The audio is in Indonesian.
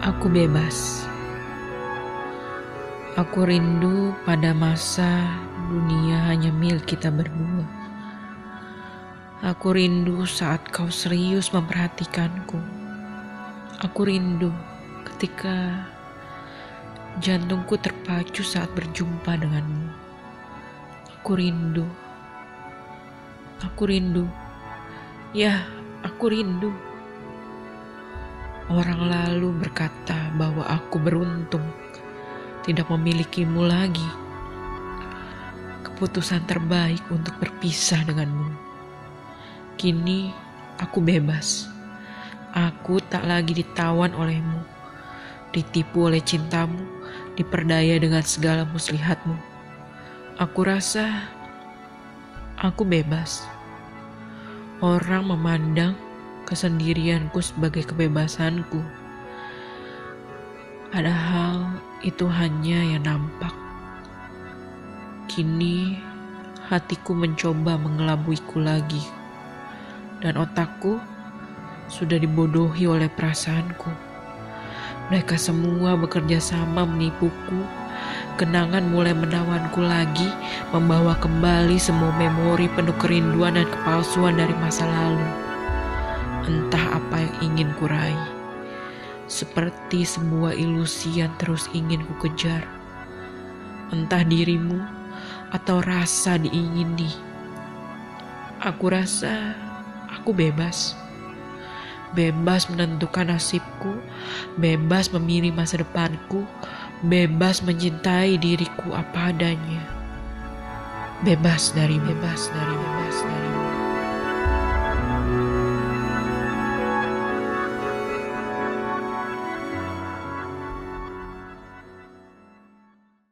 Aku bebas. Aku rindu pada masa dunia hanya milik kita berdua. Aku rindu saat kau serius memperhatikanku. Aku rindu ketika jantungku terpacu saat berjumpa denganmu. Aku rindu. Aku rindu. Ya, aku rindu. Orang lalu berkata bahwa aku beruntung tidak memilikimu lagi. Keputusan terbaik untuk berpisah denganmu. Kini aku bebas. Aku tak lagi ditawan olehmu, ditipu oleh cintamu, diperdaya dengan segala muslihatmu. Aku rasa aku bebas. Orang memandang kesendirianku sebagai kebebasanku. Padahal itu hanya yang nampak. Kini hatiku mencoba mengelabuiku lagi dan otakku sudah dibodohi oleh perasaanku. Mereka semua bekerja sama menipuku. Kenangan mulai menawanku lagi, membawa kembali semua memori penuh kerinduan dan kepalsuan dari masa lalu. Entah apa yang ingin kurai, seperti sebuah ilusi yang terus ingin ku kejar. Entah dirimu atau rasa diingini. Aku rasa aku bebas. Bebas menentukan nasibku, bebas memilih masa depanku, bebas mencintai diriku apa adanya. Bebas dari bebas dari bebas.